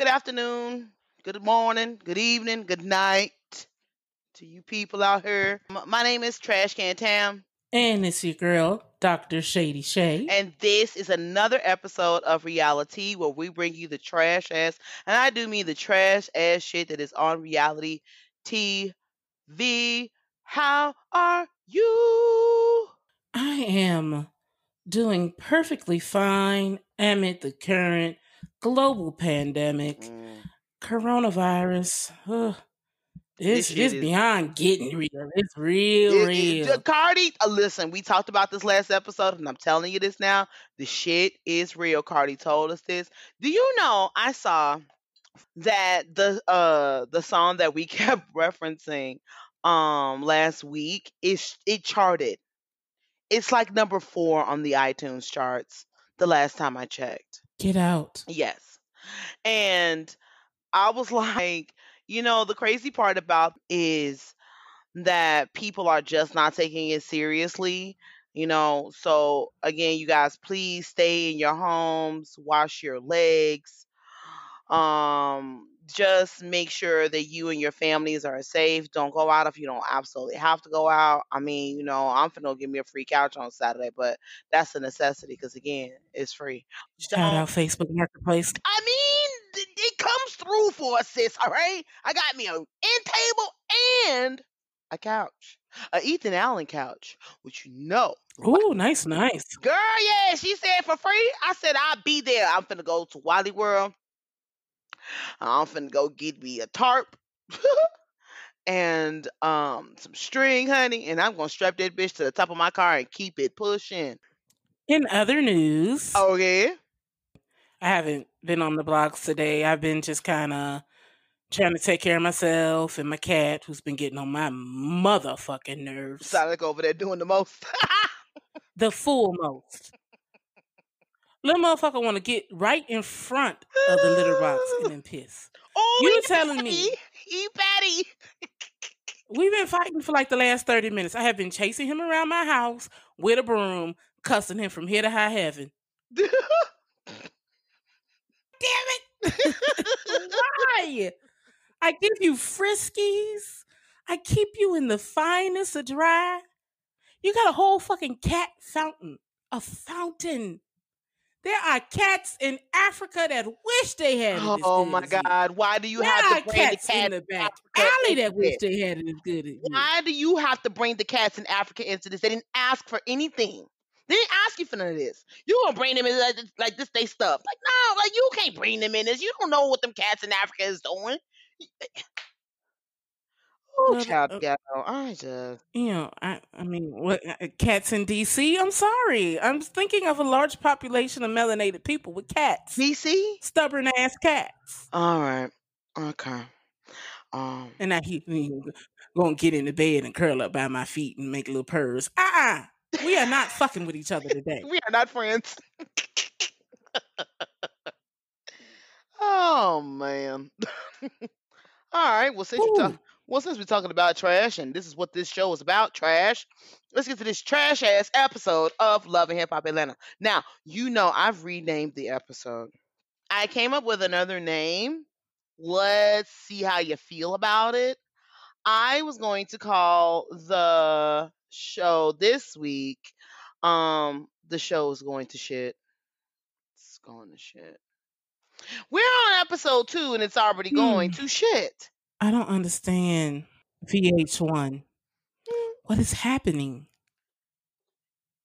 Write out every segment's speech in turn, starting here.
good afternoon, good morning, good evening, good night to you people out here. My name is Trash Can Tam, And it's your girl, Dr. Shady Shay. and this is another episode of Reality where we bring you the trash ass, and I do mean the trash ass shit that is on reality TV. How are you? I am doing perfectly fine amid the current global pandemic. Mm, Coronavirus. Ugh, This it's, it's is- beyond getting real. It's real, It- real. it- Cardi, uh, listen, we talked about this last episode, and I'm telling you this now. The shit is real. Cardi told us this. Do you know? I saw that the uh the song that we kept referencing um last week is it charted. It's like number four on the iTunes charts. The last time I checked. Get out. Yes. And I was like, you know, the crazy part about is that people are just not taking it seriously. You know, so again, you guys, please stay in your homes, wash your legs. Um, just make sure that you and your families are safe. Don't go out if you don't absolutely have to go out. I mean, you know, I'm finna give me a free couch on Saturday, but that's a necessity because again, it's free. Shout out Facebook Marketplace. I mean, it comes through for us, sis. All right, I got me a end table and a couch, a Ethan Allen couch, which you know, Ooh, nice, nice. girl. Yeah, she said for free. I said I'll be there. I'm finna go to Wally World. I'm finna go get me a tarp. And um some string, honey, and I'm gonna strap that bitch to the top of my car and keep it pushing. In other news, Okay. I haven't been on the blogs today. I've been just kind of trying to take care of myself and my cat, who's been getting on my motherfucking nerves. Like over there doing the most. the full most. Little motherfucker want to get right in front of the litter box and then piss. oh, You telling me-. He patty. We've been fighting for like the last 30 minutes. I have been chasing him around my house with a broom, cussing him from here to high heaven. Damn it! Why? I give you friskies. I keep you in the finest of dry. You got a whole fucking cat fountain. A fountain. There are cats in Africa that wish they had oh my as you. God! Why do you There have to bring the cats in the back Africa alley that wish they had it as good as you. Why do you have to bring the cats in Africa into this? They didn't ask for anything. They didn't ask you for none of this. You gonna bring them in like, this- like this? They stuff like no, like you can't bring them in this. You don't know what them cats in Africa is doing. Oh, child, uh, ghetto. I just you know, I, I mean, what uh, cats in DC? I'm sorry. I'm thinking of a large population of melanated people with cats, DC. stubborn ass cats. All right, okay. Um, And now he, he gonna get in the bed and curl up by my feet and make little purrs. Uh uh We are not fucking with each other today. we are not friends. oh man. All right. Well, since you talk, well, since we're talking about trash, and this is what this show is about, trash. Let's get to this trash ass episode of Love and Hip Hop Atlanta. Now, you know I've renamed the episode. I came up with another name. Let's see how you feel about it. I was going to call the show this week. Um, the show is going to shit. It's going to shit. We're on episode two, and it's already going to shit. I don't understand VH1. What is happening?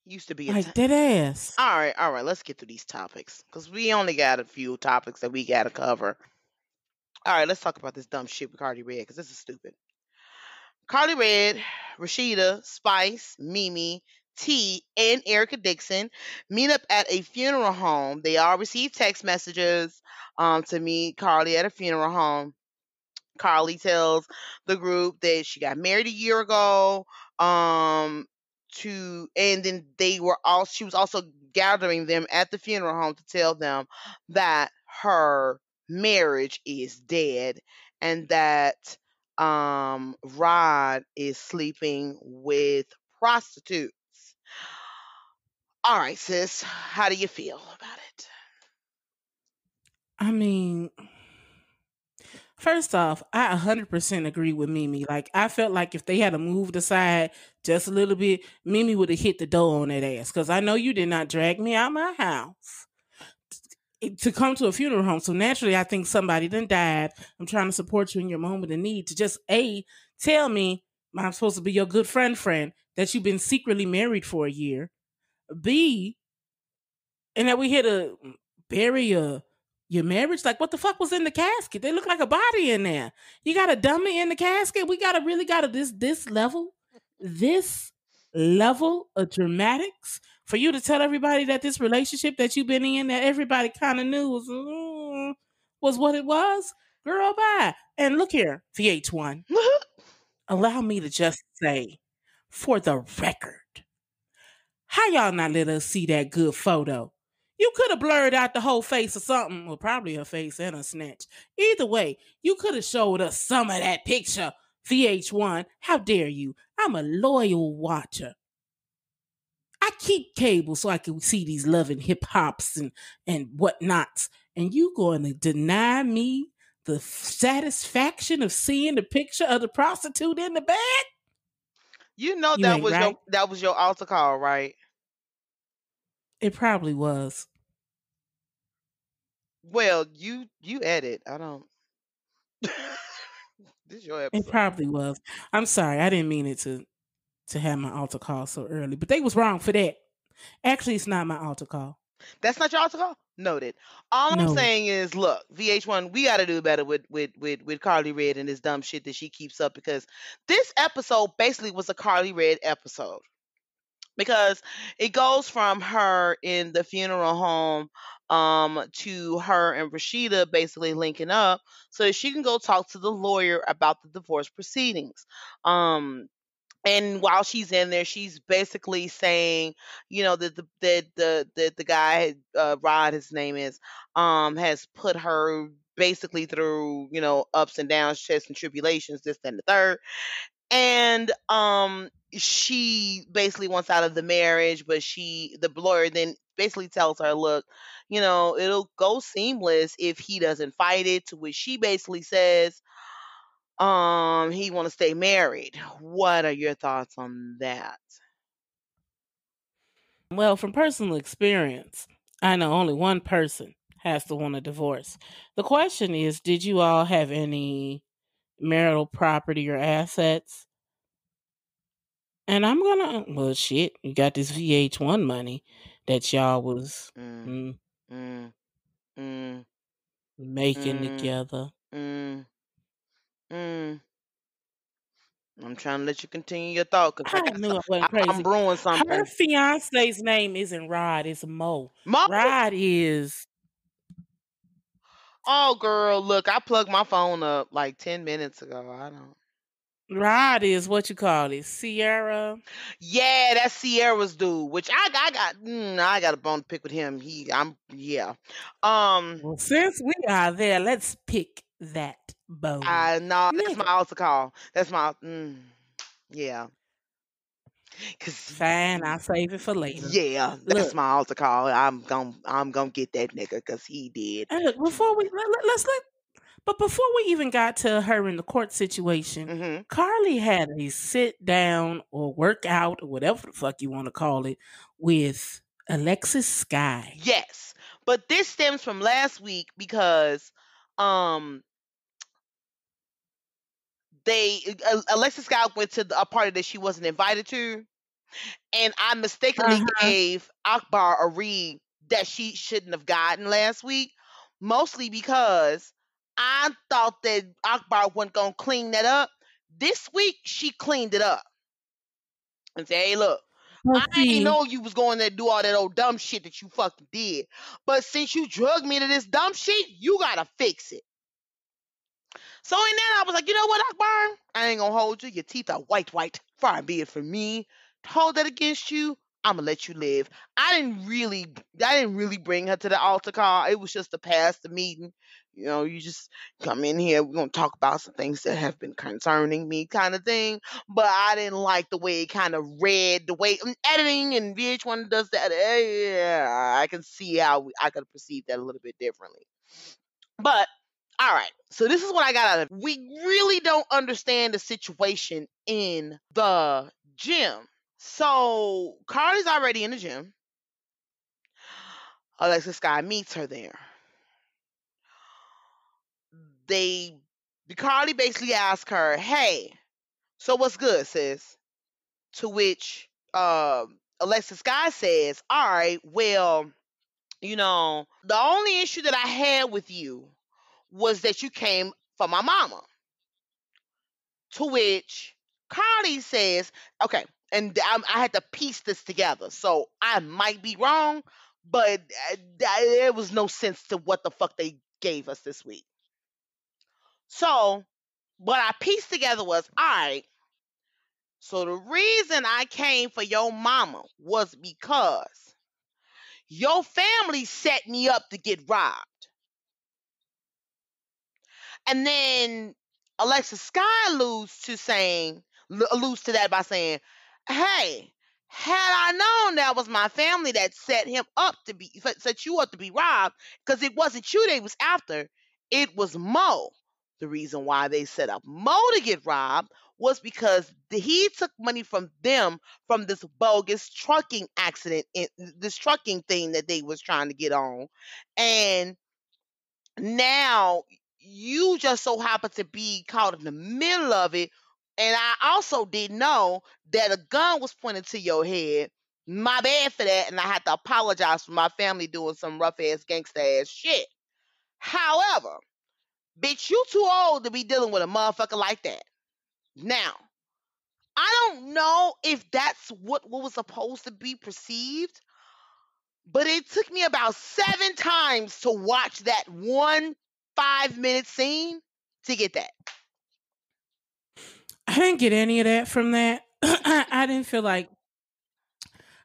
Used to be Like dead ass. All right, all right. Let's get through these topics because we only got a few topics that we got to cover. All right, let's talk about this dumb shit with Karlie Redd because this is stupid. Karlie Redd, Rasheeda, Spice, Mimi, T, and Erica Dixon meet up at a funeral home. They all receive text messages um, to meet Karlie at a funeral home. Karlie tells the group that she got married a year ago. Um, to and then they were all she was also gathering them at the funeral home to tell them that her marriage is dead and that um Rod is sleeping with prostitutes. All right, sis, how do you feel about it? I mean, First off, I 100% agree with Mimi. Like, I felt like if they had moved aside just a little bit, Mimi would have hit the door on that ass. Because I know you did not drag me out my house to come to a funeral home. So naturally, I think somebody then died. I'm trying to support you in your moment of need. To just a tell me I'm supposed to be your good friend, friend that you've been secretly married for a year. B, and that we bury a your marriage? Like, what the fuck was in the casket? They look like a body in there. You got a dummy in the casket. We gotta really gotta this this level, this level of dramatics for you to tell everybody that this relationship that you've been in that everybody kind of knew was mm, was what it was. Girl, bye. And look here, VH1. allow me to just say, for the record, how y'all not let us see that good photo? You could have blurred out the whole face or something, or probably her face and a snatch. Either way, you could have showed us some of that picture. VH1, how dare you? I'm a loyal watcher. I keep cable so I can see these loving hip hops and, and whatnots. And you going to deny me the satisfaction of seeing the picture of the prostitute in the bed? You know you that was right. your that was your altar call, right? It probably was. Well, you you edit. I don't. this your episode. It probably was. I'm sorry. I didn't mean it to to have my altar call so early, but they was wrong for that. Actually, it's not my altar call. That's not your altar call. Noted. All no. I'm saying is, look, VH1, we got to do better with with with with Karlie Redd and this dumb shit that she keeps up because this episode basically was a Karlie Redd episode because it goes from her in the funeral home um to her and Rasheeda basically linking up so she can go talk to the lawyer about the divorce proceedings. Um and while she's in there, she's basically saying, you know, that the that the that the guy, uh, Rod, his name is, um, has put her basically through, you know, ups and downs, tests and tribulations, this and the third, and um, she basically wants out of the marriage, but she, the lawyer, then basically tells her, look, you know, it'll go seamless if he doesn't fight it. To which she basically says, um he want to stay married. What are your thoughts on that? Well from personal experience i know only one person has to want a divorce. The question is did you all have any marital property or assets and i'm gonna well shit you got this vh1 money that y'all was mm, mm, mm, mm making mm, together mm. Mm. I'm trying to let you continue your thought because I, I knew I wasn't crazy. I'm brewing something. Her fiance's name isn't Rod, it's Mo. Mo? Rod is. Oh, girl, look, I plugged my phone up like 10 minutes ago. I don't. Rod is what you call it, Sierra. Yeah, that's Sierra's dude. Which I, I got, mm, I got a bone to pick with him. He, I'm, yeah. Um, well, since we are there, let's pick that bone. I know that's my altar call. That's my mm, yeah. Cause fine, I'll save it for later. Yeah, that's look, my altar call. I'm gonna I'm gonna get that nigga because he did. Look, before we let, us let, but before we even got to her in the court situation, mm-hmm. Karlie had a sit down or workout or whatever the fuck you want to call it with Alexis Skyy. Yes, but this stems from last week because um they uh, Alexis Skyy went to the, a party that she wasn't invited to, and I mistakenly uh-huh. gave Akbar a read that she shouldn't have gotten last week, mostly because I thought that Akbar wasn't gonna clean that up. This week she cleaned it up and said, "Hey, look." I didn't know you was going to do all that old dumb shit that you fucking did. But since you drugged me to this dumb shit, you gotta fix it. So in that, I was like, you know what, Akbar? I ain't gonna hold you. Your teeth are white, white. Far be it from me to hold that against you. I'm gonna let you live. I didn't really, I didn't really bring her to the altar call. It was just to pass the meeting. You know, you just come in here. We're gonna talk about some things that have been concerning me, kind of thing. But I didn't like the way it kind of read, the way um, editing and VH1 does that. Yeah, I can see how we, I could perceive that a little bit differently. But All right. So this is what I got out of it. We really don't understand the situation in the gym. So Karlie's already in the gym. Alexis Skyy meets her there. They Karlie basically asks her, Hey, so what's good, sis? To which um Alexis Skyy says, All right, well, you know, the only issue that I had with you was that you came for my mama. To which Karlie says, okay, and I, I had to piece this together. So I might be wrong, but uh, there was no sense to what the fuck they gave us this week. So what I pieced together was, all right, so the reason I came for your mama was because your family set me up to get robbed. And then Alexis Skyy alludes to saying, alludes to that by saying, hey, had I known that was my family that set him up to be set you up to be robbed, because it wasn't you they was after, it was Mo. The reason why they set up Mo to get robbed was because he took money from them from this bogus trucking accident, this trucking thing that they was trying to get on, and now you just so happen to be caught in the middle of it. And I also didn't know that a gun was pointed to your head. My bad for that. And I had to apologize for my family doing some rough ass gangster ass shit. However, bitch, you too old to be dealing with a motherfucker like that. Now, I don't know if that's what, what was supposed to be perceived, but it took me about seven times to watch that one five minute scene to get that. I didn't get any of that from that. I didn't feel like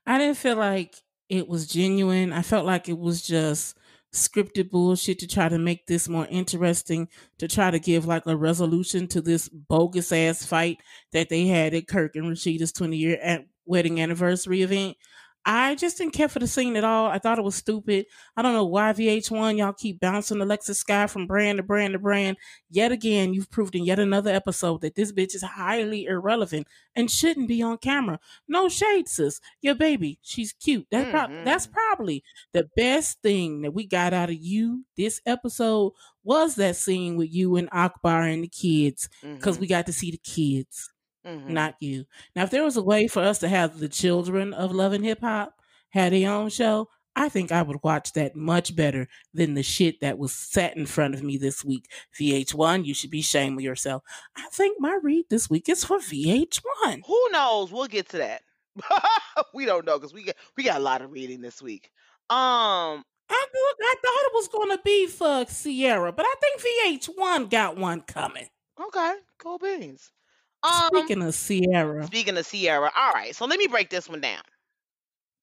I didn't feel like it was genuine. I felt like it was just scripted bullshit to try to make this more interesting, to try to give like a resolution to this bogus ass fight that they had at Kirk and Rasheeda's 20 year wedding anniversary event. I just didn't care for the scene at all. I thought it was stupid. I don't know why VH1 y'all keep bouncing Alexis Skyy from brand to brand to brand. Yet again, you've proved in yet another episode that this bitch is highly irrelevant and shouldn't be on camera. No shade, sis. Your baby, she's cute. That's mm-hmm. that's probably the best thing that we got out of you this episode was that scene with you and Akbar and the kids because mm-hmm. we got to see the kids. Mm-hmm. not you. Now, if there was a way for us to have the children of Love and Hip Hop had their own show, I think I would watch that much better than the shit that was sat in front of me this week. VH1, you should be ashamed of yourself. I think my read this week is for VH1. Who knows? We'll get to that. we don't know because we got we got a lot of reading this week. Um, I look, I thought it was going to be for Sierra, but I think VH1 got one coming. Okay, cool beans. Um, speaking of Sierra. Speaking of Sierra. All right, so let me break this one down.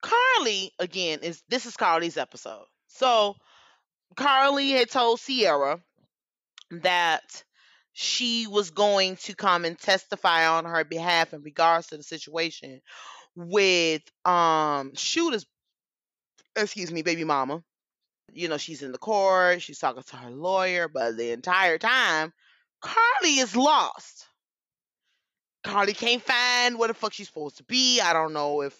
Karlie, again, is this is Karlie's episode. So Karlie had told Sierra that she was going to come and testify on her behalf in regards to the situation with um Shooter's excuse me, baby mama. You know, she's in the court, she's talking to her lawyer, but the entire time, Karlie is lost. Karlie can't find where the fuck she's supposed to be. I don't know if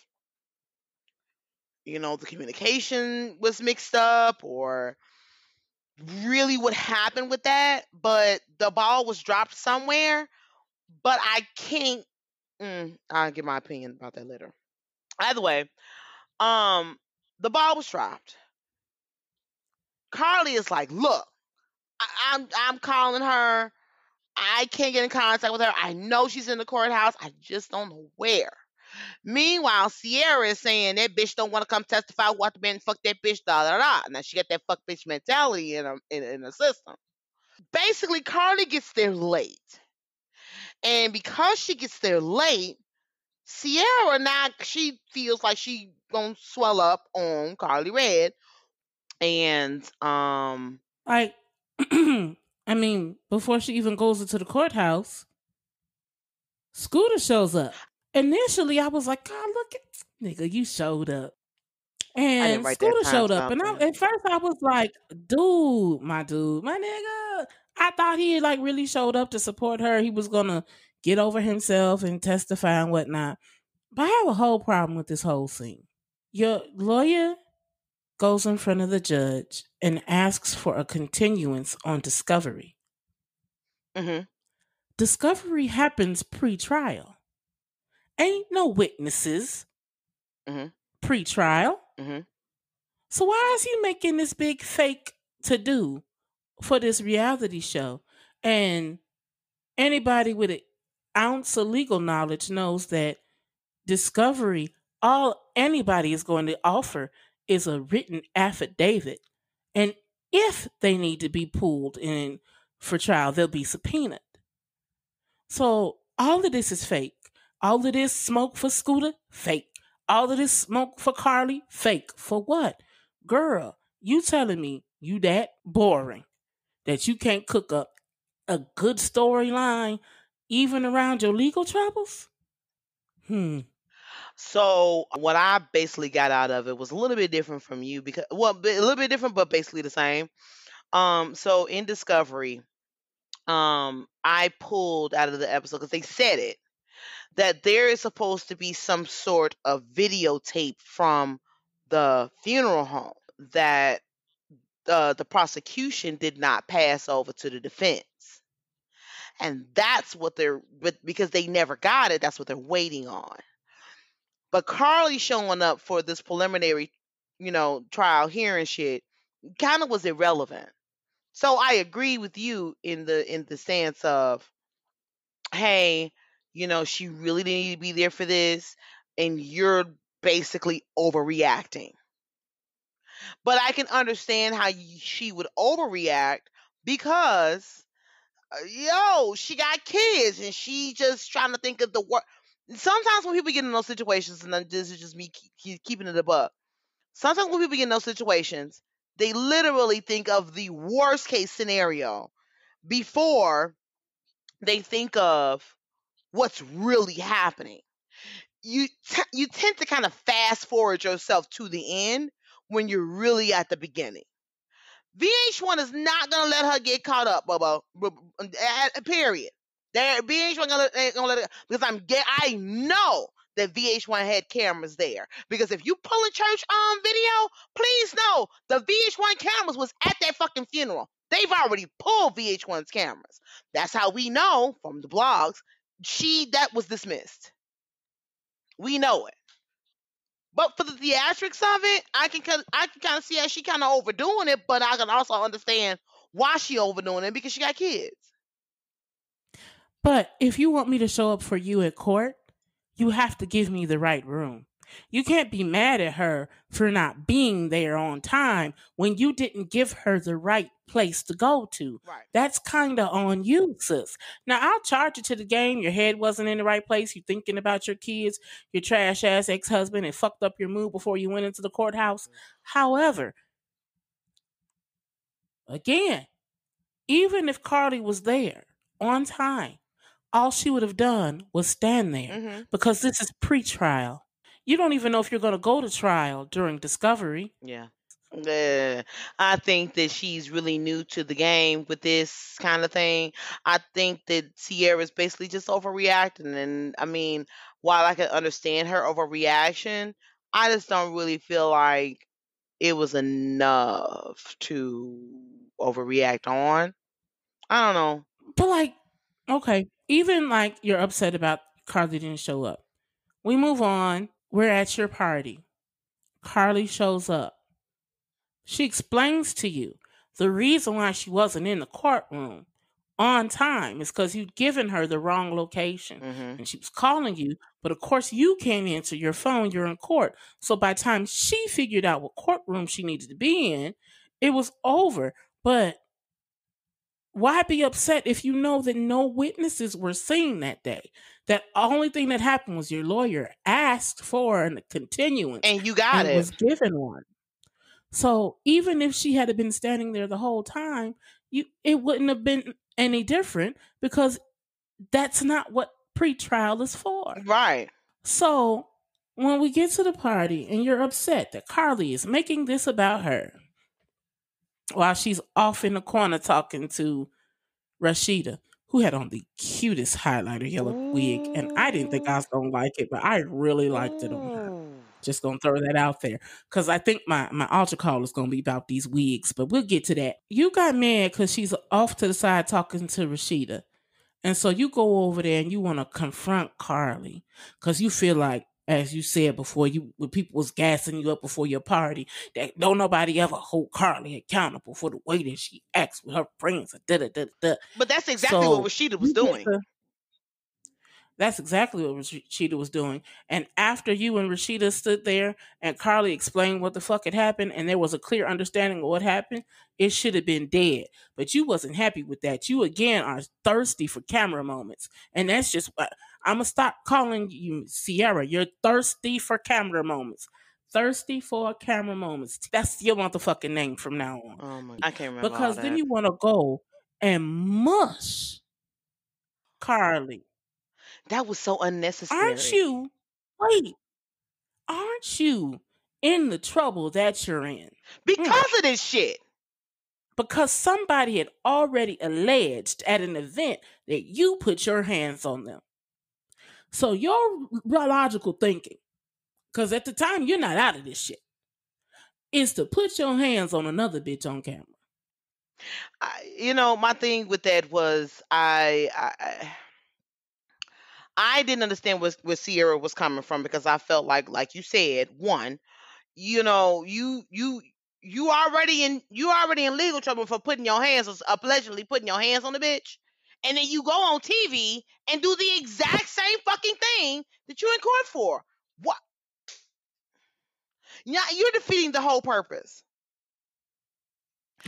you know the communication was mixed up or really what happened with that, but the ball was dropped somewhere. But I can't. Mm, I'll give my opinion about that later. Either way, um, the ball was dropped. Karlie is like, "Look, I, I'm I'm calling her. I can't get in contact with her. I know she's in the courthouse. I just don't know where. Meanwhile, Sierra is saying that bitch don't want to come testify what the man fuck that bitch, da da da. Now she got that fuck bitch mentality in her in, in the system. Basically, Karlie gets there late. And because she gets there late, Sierra now she feels like she gonna swell up on Karlie Redd. And um like I mean, before she even goes into the courthouse, Shooter shows up. Initially, I was like, God, look at nigga, you showed up. And Shooter showed up, and I, at first I was like, "Dude, my dude, my nigga." I thought he like really showed up to support her. He was gonna get over himself and testify and whatnot. But I have a whole problem with this whole scene. Your lawyer goes in front of the judge and asks for a continuance on discovery. hmm Discovery happens pre-trial. Ain't no witnesses Mhm. pre-trial. hmm So why is he making this big fake to do for this reality show? And anybody with an ounce of legal knowledge knows that discovery, all anybody is going to offer is a written affidavit. And if they need to be pulled in for trial, they'll be subpoenaed. So all of this is fake. All of this smoke for Shooter, fake. All of this smoke for Karlie, fake. For what? Girl, you telling me you that boring that you can't cook up a good storyline even around your legal troubles? Hmm. So what I basically got out of it was a little bit different from you because well, a little bit different, but basically the same. Um, so in Discovery, um, I pulled out of the episode because they said it that there is supposed to be some sort of videotape from the funeral home that uh, the prosecution did not pass over to the defense. And that's what they're but because they never got it, that's what they're waiting on. But Karlie showing up for this preliminary, you know, trial hearing shit kind of was irrelevant. So I agree with you in the in the sense of, hey, you know, she really didn't need to be there for this, and you're basically overreacting. But I can understand how she would overreact because, uh, yo, she got kids and she just trying to think of the work. Sometimes when people get in those situations, and this is just me keep, keep- keeping it above. Sometimes when people get in those situations, they literally think of the worst case scenario before they think of what's really happening. You t- you tend to kind of fast forward yourself to the end when you're really at the beginning. VH1 is not gonna let her get caught up, Bubba. B- b- Period. There, VH1 gonna ain't gonna let it because I'm get. I know that VH1 had cameras there because if you pull a church on video, please know the VH1 cameras was at that fucking funeral. They've already pulled VH1's cameras. That's how we know from the blogs. She that was dismissed. We know it. But for the theatrics of it, I can I can kind of see how she kind of overdoing it, but I can also understand why she overdoing it because she got kids. But if you want me to show up for you at court, you have to give me the right room. You can't be mad at her for not being there on time when you didn't give her the right place to go to. Right. That's kind of on you, sis. Now, I'll charge you to the game. Your head wasn't in the right place. You're thinking about your kids, your trash ass ex husband, and fucked up your mood before you went into the courthouse. Mm-hmm. However, again, even if Karlie was there on time, all she would have done was stand there hmm because this is pre trial. You don't even know if you're going to go to trial during discovery. Yeah. Yeah, I think that she's really new to the game with this kind of thing. I think that Sierra's basically just overreacting. And I mean, while I can understand her overreaction, I just don't really feel like it was enough to overreact on. I don't know. But, like, okay, even like you're upset about Karlie didn't show up. We move on. We're at your party. Karlie shows up. She explains to you the reason why she wasn't in the courtroom on time is because you'd given her the wrong location. hmm and she was calling you, but of course you can't answer your phone. You're in court. So by the time she figured out what courtroom she needed to be in, it was over. But why be upset if you know that no witnesses were seen that day? That only thing that happened was your lawyer asked for a continuance And you got and it. was given one. So even if she had been standing there the whole time, you it wouldn't have been any different because that's not what pretrial is for. Right. So when we get to the party and you're upset that Karlie is making this about her while she's off in the corner talking to Rasheeda, who had on the cutest highlighter yellow wig. And I didn't think I was going to like it, but I really liked it on her. Just gonna throw that out there because I think my my altar call is gonna be about these wigs, but we'll get to that. You got mad because she's off to the side talking to Rasheeda, and so you go over there and you want to confront Karlie because you feel like as you said before, you when people was gassing you up before your party, that don't nobody ever hold Karlie accountable for the way that she acts with her friends. Da, da, da, da. But that's exactly so what Rasheeda was doing. To, that's exactly what Rasheeda was doing. And after you and Rasheeda stood there and Karlie explained what the fuck had happened and there was a clear understanding of what happened, it should have been dead. But you wasn't happy with that. You again are thirsty for camera moments. And that's just uh, I'm gonna stop calling you Sierra. You're thirsty for camera moments. Thirsty for camera moments. That's your motherfucking name from now on. Oh my I can't remember. Because then you wanna go and mush Karlie that was so unnecessary. Aren't you? Wait, aren't you in the trouble that you're in? Because mm. of this shit. Because somebody had already alleged at an event that you put your hands on them. So your logical thinking, because at the time you're not out of this shit, is to put your hands on another bitch on camera. I, you know, my thing with that was I, I I didn't understand where, where Sierra was coming from because I felt like, like you said, one, you know, you you you already in you already in legal trouble for putting your hands allegedly putting your hands on the bitch, and then you go on TV and do the exact same fucking thing that you're in court for. What? Yeah, you're defeating the whole purpose.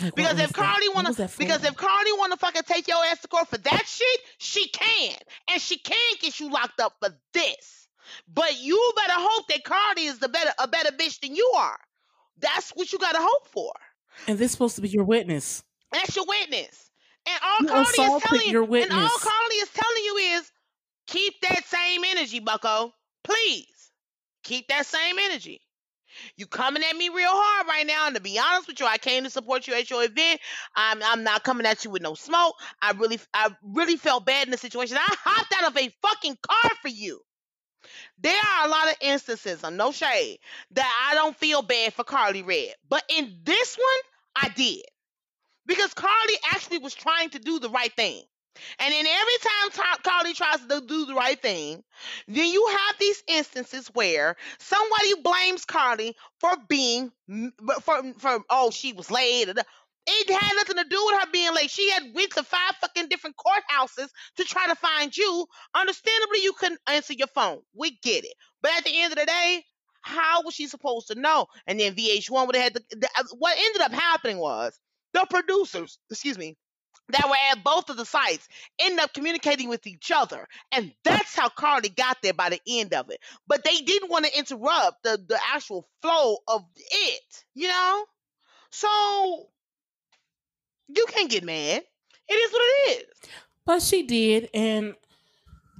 Like, because if Karlie wanna because if Karlie wanna fucking take your ass to court for that shit, she can. And she can get you locked up for this. But you better hope that Karlie is the better a better bitch than you are. That's what you gotta hope for. And this supposed to be your witness. That's your witness. And all you Karlie is telling you and all Karlie is telling you is keep that same energy, Bucko. Please. Keep that same energy. You coming at me real hard right now, and to be honest with you, I came to support you at your event. I'm I'm not coming at you with no smoke. I really I really felt bad in the situation. I hopped out of a fucking car for you. There are a lot of instances, I'm no shade, that I don't feel bad for Karlie Redd. But in this one, I did. Because Karlie actually was trying to do the right thing. And then every time Karlie tries to do the right thing, then you have these instances where somebody blames Karlie for being for for oh she was late. It had nothing to do with her being late. She had went to five fucking different courthouses to try to find you. Understandably, you couldn't answer your phone. We get it. But at the end of the day, how was she supposed to know? And then VH1 would have had the, the uh, what ended up happening was the producers, excuse me, that were at both of the sites end up communicating with each other. And that's how Karlie got there by the end of it. But they didn't want to interrupt the, the actual flow of it, you know? So you can't get mad. It is what it is. But she did, and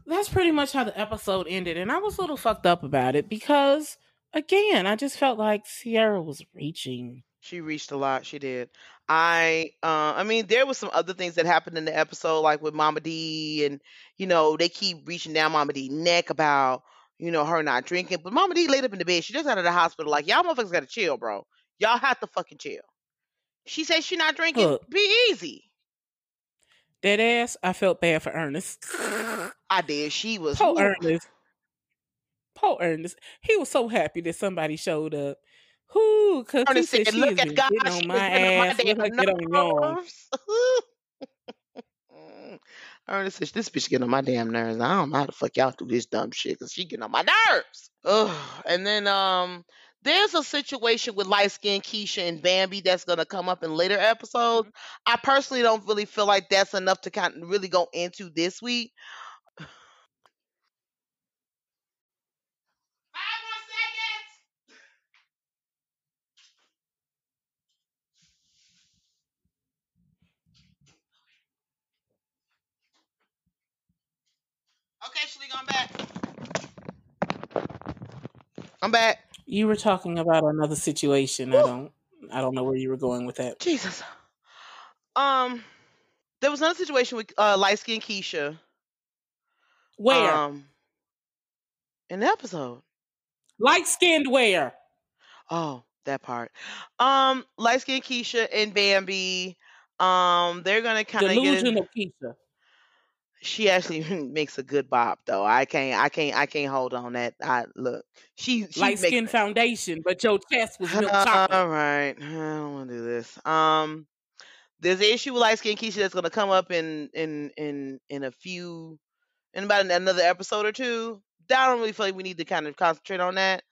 that's pretty much how the episode ended. And I was a little fucked up about it because again, I just felt like Sierra was reaching she reached a lot. She did. I uh I mean there was some other things that happened in the episode like with Mama Dee and you know they keep reaching down Mama Dee neck about you know her not drinking but Mama Dee laid up in the bed she just out of the hospital like y'all motherfuckers gotta chill bro. Y'all have to fucking chill. She said she not drinking Look, be easy. Dead ass I felt bad for Ernest. I did she was poor Ernest. Poor Ernest. He was so happy that somebody showed up who? He said, she look at God, on my ass. My get on yours. Ernest says, this bitch getting on my damn nerves. I don't know how the fuck y'all do this dumb shit because she getting on my nerves. Ugh. And then um there's a situation with light skinned Keisha and Bambi that's gonna come up in later episodes. Mm-hmm. I personally don't really feel like that's enough to kind of really go into this week. Okay, Shalik, I'm back. I'm back. You were talking about another situation. I don't I don't know where you were going with that. Jesus. Um, there was another situation with uh, light skinned Keisha. Where? Um, in the episode. Light skinned where? Oh, that part. Um, light skinned Keisha and Bambi. Um, they're gonna kind of get. In, of Keisha. She actually makes a good bop though. I can't. I can't. I can't hold on that. I look. She. she Light skin foundation, but your chest was milk All chocolate. right, I don't want to do this. Um, there's an issue with light skin Keisha that's gonna come up in in in in a few in about another episode or two. I don't really feel like we need to kind of concentrate on that.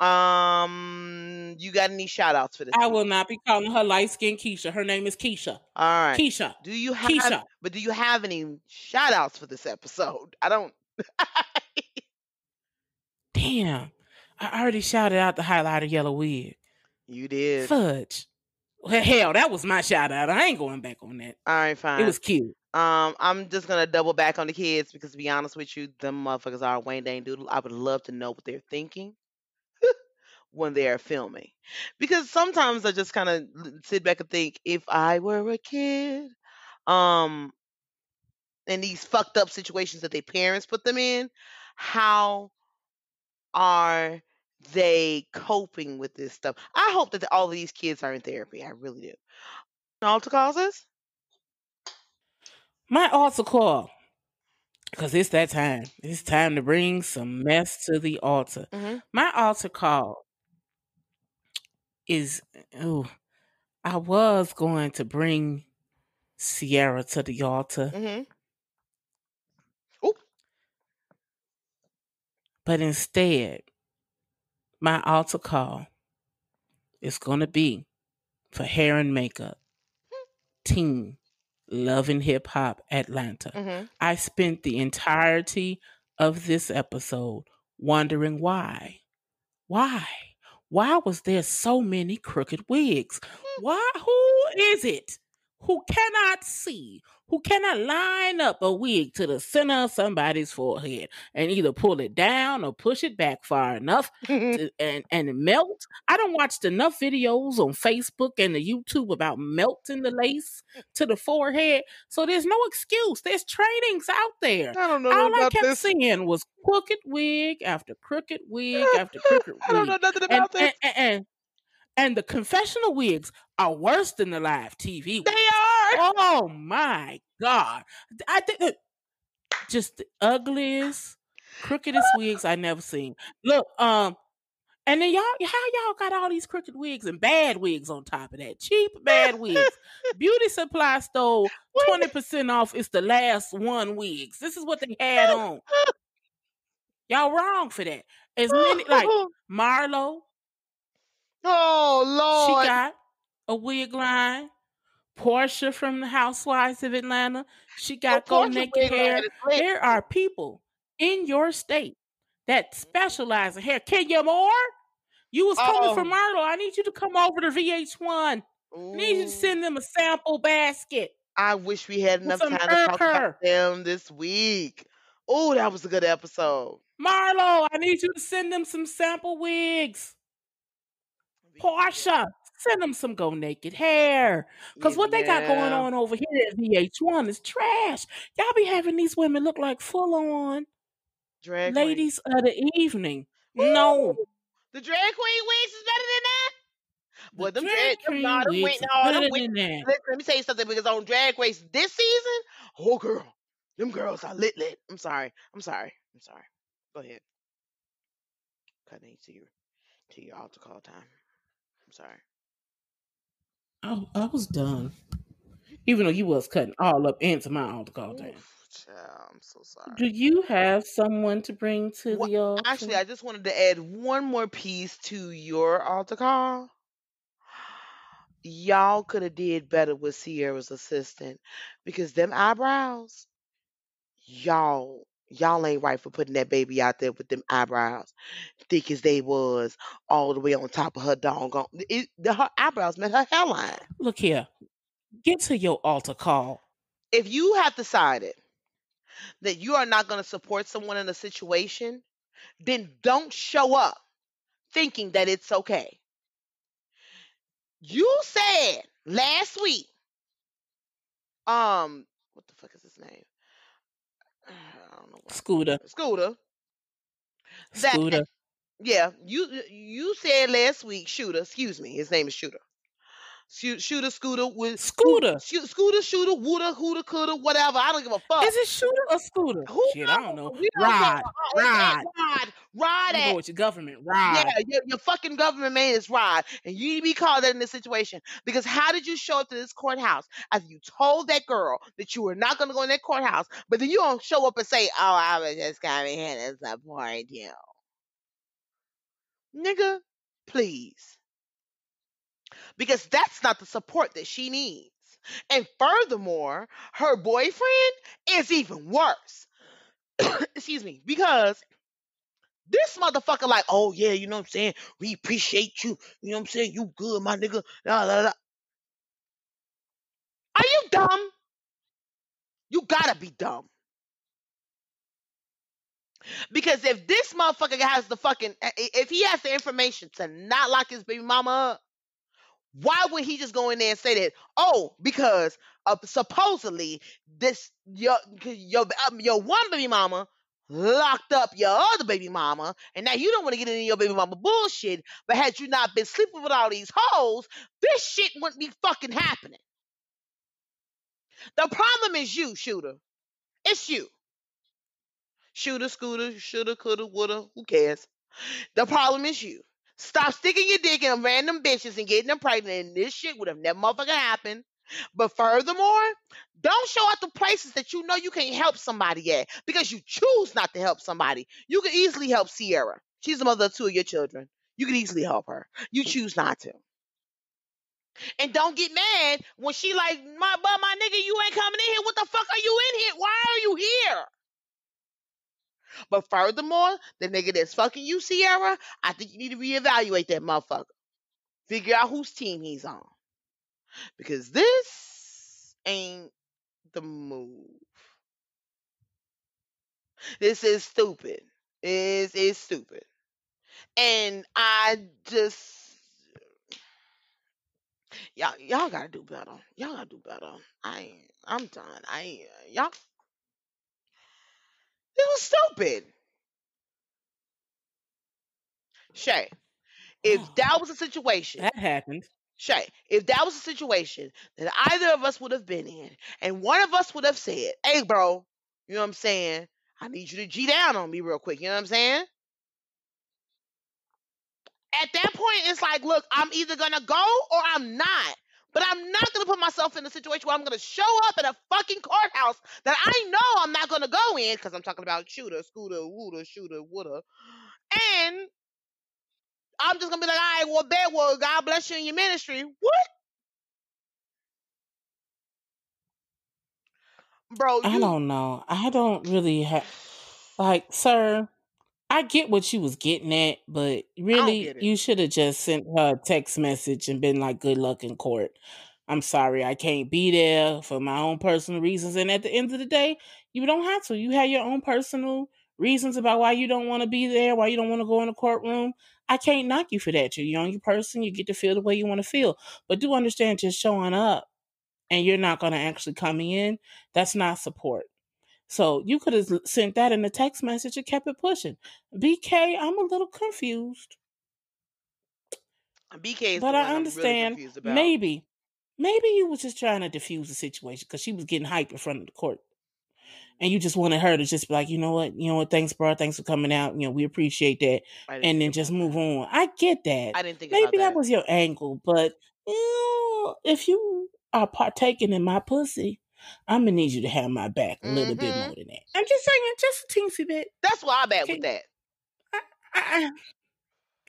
Um, you got any shout outs for this? I will not be calling her light skin Keisha. Her name is Keisha. All right. Keisha. Do you have? Keisha. But do you have any shout outs for this episode? I don't. Damn. I already shouted out the highlighter yellow wig. you did. Fudge. Well, hell, that was my shout out. I ain't going back on that. All right, fine. It was cute. Um, I'm just gonna double back on the kids because to be honest with you, them motherfuckers are Wayne Dane Doodle. I would love to know what they're thinking when they are filming, because sometimes I just kind of sit back and think, if I were a kid, um, in these fucked up situations that their parents put them in, how are they coping with this stuff? I hope that all of these kids are in therapy. I really do. Altar causes. My altar call. Because it's that time. It's time to bring some mess to the altar. Mm-hmm. My altar call is oh, I was going to bring Sierra to the altar, Mm-hmm. but instead, my altar call is going to be for hair and makeup. Team Love and Hip Hop Atlanta. Mm-hmm. I spent the entirety of this episode wondering why. Why? Why was there so many crooked wigs? Mm. Why? Who is it who cannot see, who cannot line up a wig to the center of somebody's forehead and either pull it down or push it back far enough to, and and melt. I don't watched enough videos on Facebook and the YouTube about melting the lace to the forehead. So there's no excuse. There's trainings out there. I don't know All I kept this. seeing was crooked wig after crooked wig after crooked wig. I don't know nothing And, about this. and, and, and, and the confessional wigs are worse than the live TV they are. Oh my God. I think just the ugliest, crookedest wigs I never seen. Look, um, and then y'all, how y'all got all these crooked wigs and bad wigs on top of that? Cheap bad wigs. Beauty supply stole 20% off. It's the last one wigs. This is what they had on. Y'all wrong for that. As many like Marlo, oh Lord. she got a wig line. Porsha from the Housewives of Atlanta, she oh, got go Porsha naked hair. There are people in your state that specialize in hair. Kenya Moore, you was coming from Oh. Marlo. I need you to come over to VH1. I need you to send them a sample basket I wish we had enough time to talk care. about them this week. Oh, that was a good episode. Marlo, I need you to send them some sample wigs. Porsha, send them some go naked hair. Because what they got going on over here at VH1 is trash. Y'all be having these women look like full on Drag queen. ladies of the evening. No. The drag queen wigs is better than that. The Well, them drag drag, queen nah, them wigs no, them better wigs. that. Let, let me tell you something because on Drag Race this season, oh girl, them girls are lit lit. I'm sorry. I'm sorry. I'm sorry. Go ahead. Cutting to your to your altar call time. I'm sorry. I, I was done. Even though you was cutting all up into my altar call. Oof, child, I'm so sorry. Do you have someone to bring to Wha- the altar? Actually, I just wanted to add one more piece to your altar call. Y'all could have did better with Sierra's assistant because them eyebrows, y'all, y'all ain't right for putting that baby out there with them eyebrows, thick as they was, all the way on top of her doggone. It, the, her eyebrows met her hairline. Look here. Get to your altar call. If you have decided that you are not going to support someone in a situation, then don't show up. thinking that it's okay. You said last week, um, what the fuck is his name? Scooter. Scooter. That, Scooter. Yeah, you you said last week, Shooter. Excuse me, his name is Shooter. Shoot, shooter, scooter, with Scooter. shoot, scooter, shooter, wooder, hooter, coulda, whatever. I don't give a fuck. Is it shooter or scooter? Who Shit, I don't know. We don't Rod. know. Oh, it's Rod. at Rod. Rod You at go with your government. Rod. yeah, your, your fucking government man is Rod, and you need to be called out in this situation because how did you show up to this courthouse after you told that girl that you were not going to go in that courthouse, but then you don't show up and say, "Oh, I was just coming here to support you," nigga, please, because that's not the support that she needs. And furthermore, her boyfriend is even worse. Excuse me, because this motherfucker, like, oh yeah, you know what I'm saying? We appreciate you. You know what I'm saying? You good, my nigga. La, la, la. Are you dumb? You gotta be dumb. Because if this motherfucker has the fucking, i- i- if he has the information to not lock his baby mama up, why would he just go in there and say that? Oh, because uh, supposedly this your your um, your one baby mama locked up your other baby mama, and now you don't want to get into your baby mama bullshit. But had you not been sleeping with all these hoes, this shit wouldn't be fucking happening. The problem is you, shooter. It's you. Shooter, scooter, shoulda, coulda, woulda, who cares? The problem is you. Stop sticking your dick in random bitches and getting them pregnant, and this shit would have never motherfucking happened. But furthermore, don't show up to places that you know you can't help somebody at because you choose not to help somebody. You can easily help Sierra. She's the mother of two of your children. You can easily help her. You choose not to. And don't get mad when she like, my but my nigga, you ain't coming in here. What the fuck are you in here? Why are you here? But furthermore, the nigga that's fucking you, Sierra, I think you need to reevaluate that motherfucker. Figure out whose team he's on. Because this ain't the move. This is stupid. Is is stupid. And I just y'all y'all gotta do better. Y'all gotta do better. I I'm done. I y'all was stupid. Shae, if Oh, that was a situation that happened. Shae, if that was a situation that either of us would have been in, and one of us would have said, Hey, bro, you know what I'm saying? I need you to G down on me real quick. You know what I'm saying? At that point, it's like, look, I'm either going to go or I'm not. But I'm not going to put myself in a situation where I'm going to show up at a fucking courthouse that I know I'm not going to go in because I'm talking about shooter, scooter, wooter, shooter, wooder. And I'm just going to be like, all right, well, bet, well, God bless you in your ministry. What? Bro, I don't know. I don't really have like, sir. I get what you was getting at, but really, you should have just sent her a text message and been like, "Good luck in court." I'm sorry, I can't be there for my own personal reasons. And at the end of the day, you don't have to. You have your own personal reasons about why you don't want to be there, why you don't want to go in the courtroom. I can't knock you for that. You're a young person. You get to feel the way you want to feel. But do understand just showing up and you're not going to actually come in, that's not support. So you could have sent that in a text message and kept it pushing. BK, I'm a little confused. BK is but I really understand confused about. maybe, maybe you was just trying to diffuse the situation because she was getting hype in front of the court, and you just wanted her to just be like, you know what, you know what, thanks, bro, thanks for coming out. You know, we appreciate that, and then just move that. on. I get that. I didn't think about Maybe that that. was your angle, but you know, if you are partaking in my pussy, I'm gonna need you to have my back a little bit Mhm. more than that. I'm just saying, just a teensy bit. That's why I'm at Okay. with that. I, I, I-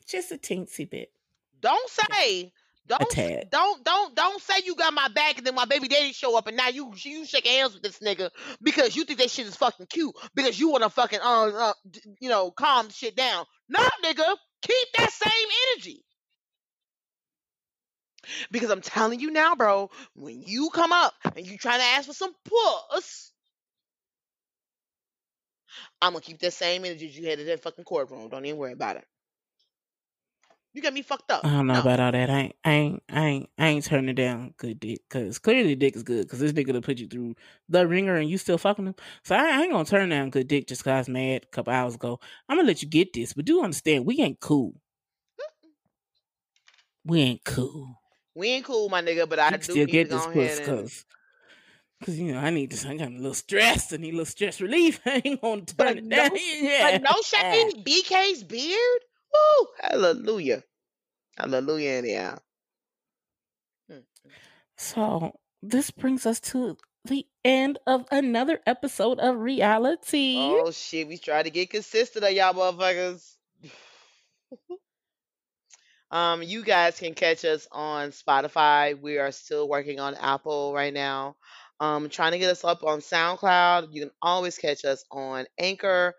just a teensy bit. Don't say, don't, don't, don't, don't say you got my back, and then my baby daddy show up, and now you you shake hands with this nigga because you think that shit is fucking cute because you want to fucking uh, uh you know calm shit down. No, nigga, keep that same energy. Because I'm telling you now, bro, when you come up and you trying to ask for some puss, I'm gonna keep that same energy you had in that fucking courtroom. Don't even worry about it. You got me fucked up. I don't know No. about all that. I ain't, I ain't, I ain't, I ain't turning down good dick because clearly dick is good because this nigga to put you through the ringer and you still fucking him. So I, I ain't gonna turn down good dick just cause I was mad a couple hours ago. I'm gonna let you get this, but do understand we ain't cool. We ain't cool. We ain't cool, my nigga, but I do still get this ahead puss cause. Cause you know I need to. I got a little stressed. I need a little stress relief. I ain't gonna turn But it no, down. Yeah. but no shade. BK's beard. Woo! Hallelujah. Hallelujah. Anyhow. Hmm. So this brings us to the end of another episode of reality. Oh shit, we try to get consistent of y'all motherfuckers. um, you guys can catch us on Spotify. We are still working on Apple right now. Um, trying to get us up on SoundCloud. You can always catch us on Anchor.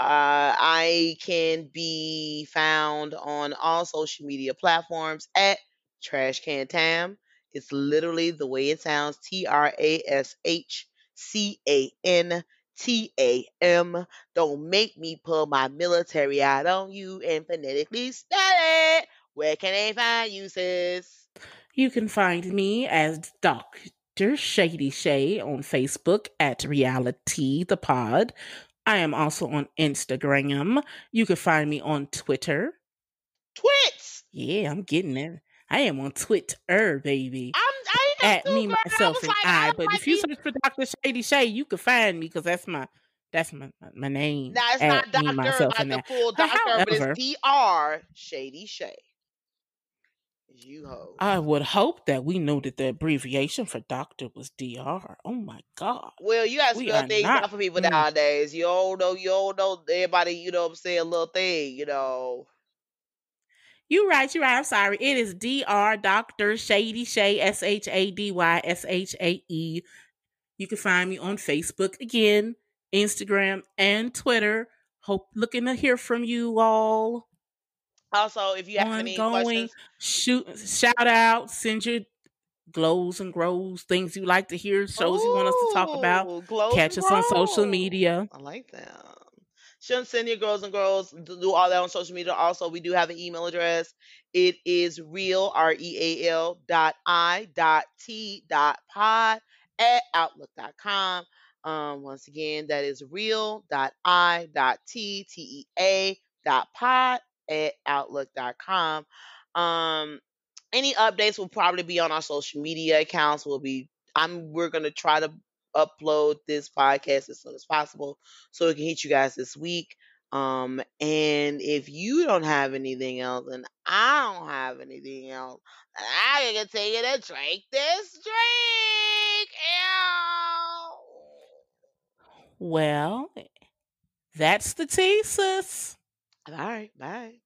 Uh, I can be found on all social media platforms at Trash Can Tam. It's literally the way it sounds T R A S H C A N T A M. Don't make me pull my military out on you and phonetically spell it. Where can they find you, sis? You can find me as Dr. Shady Shae on Facebook at Reality the Pod. I am also on Instagram. You can find me on Twitter. Twits! Yeah, I'm getting it. I am on Twitter, baby. I'm I At me, girl. Myself, and like, I. But if you search for Dr. Shady Shae, you can find me because that's my that's my my name. At not me, doctor myself, like the full doctor, but it's DR Shady Shae. You ho. I would hope that we knew that the abbreviation for doctor was DR. Oh my God. Well, you gotta spell things not- out for people mm. nowadays. You don't know, you don't know everybody, you know what I'm saying, a little thing, you know. You right, you right. I'm sorry. It is Dr. Dr. Shady Shae, S H A D Y S H A E. You can find me on Facebook again, Instagram, and Twitter. Hope looking to hear from you all. Also, if you have any Ongoing. questions, Shoot, shout out, send your glows and grows, things you like to hear, shows you want us to talk about. Ooh, Catch us on social media. I like that. Shouldn't send your girls and girls do all that on social media. Also, we do have an email address. It is real r e a l dot i dot t dot pod at outlook dot com. Um, once again, that is real dot i dot t t e a dot pod at outlook dot com. Um, any updates will probably be on our social media accounts. We'll be I'm we're gonna try to upload this podcast as soon as possible so it can hit you guys this week. Um, and if you don't have anything else, and I don't have anything else, I can tell you to drink this drink. Ew. Well, that's the tea, sis. All right, bye.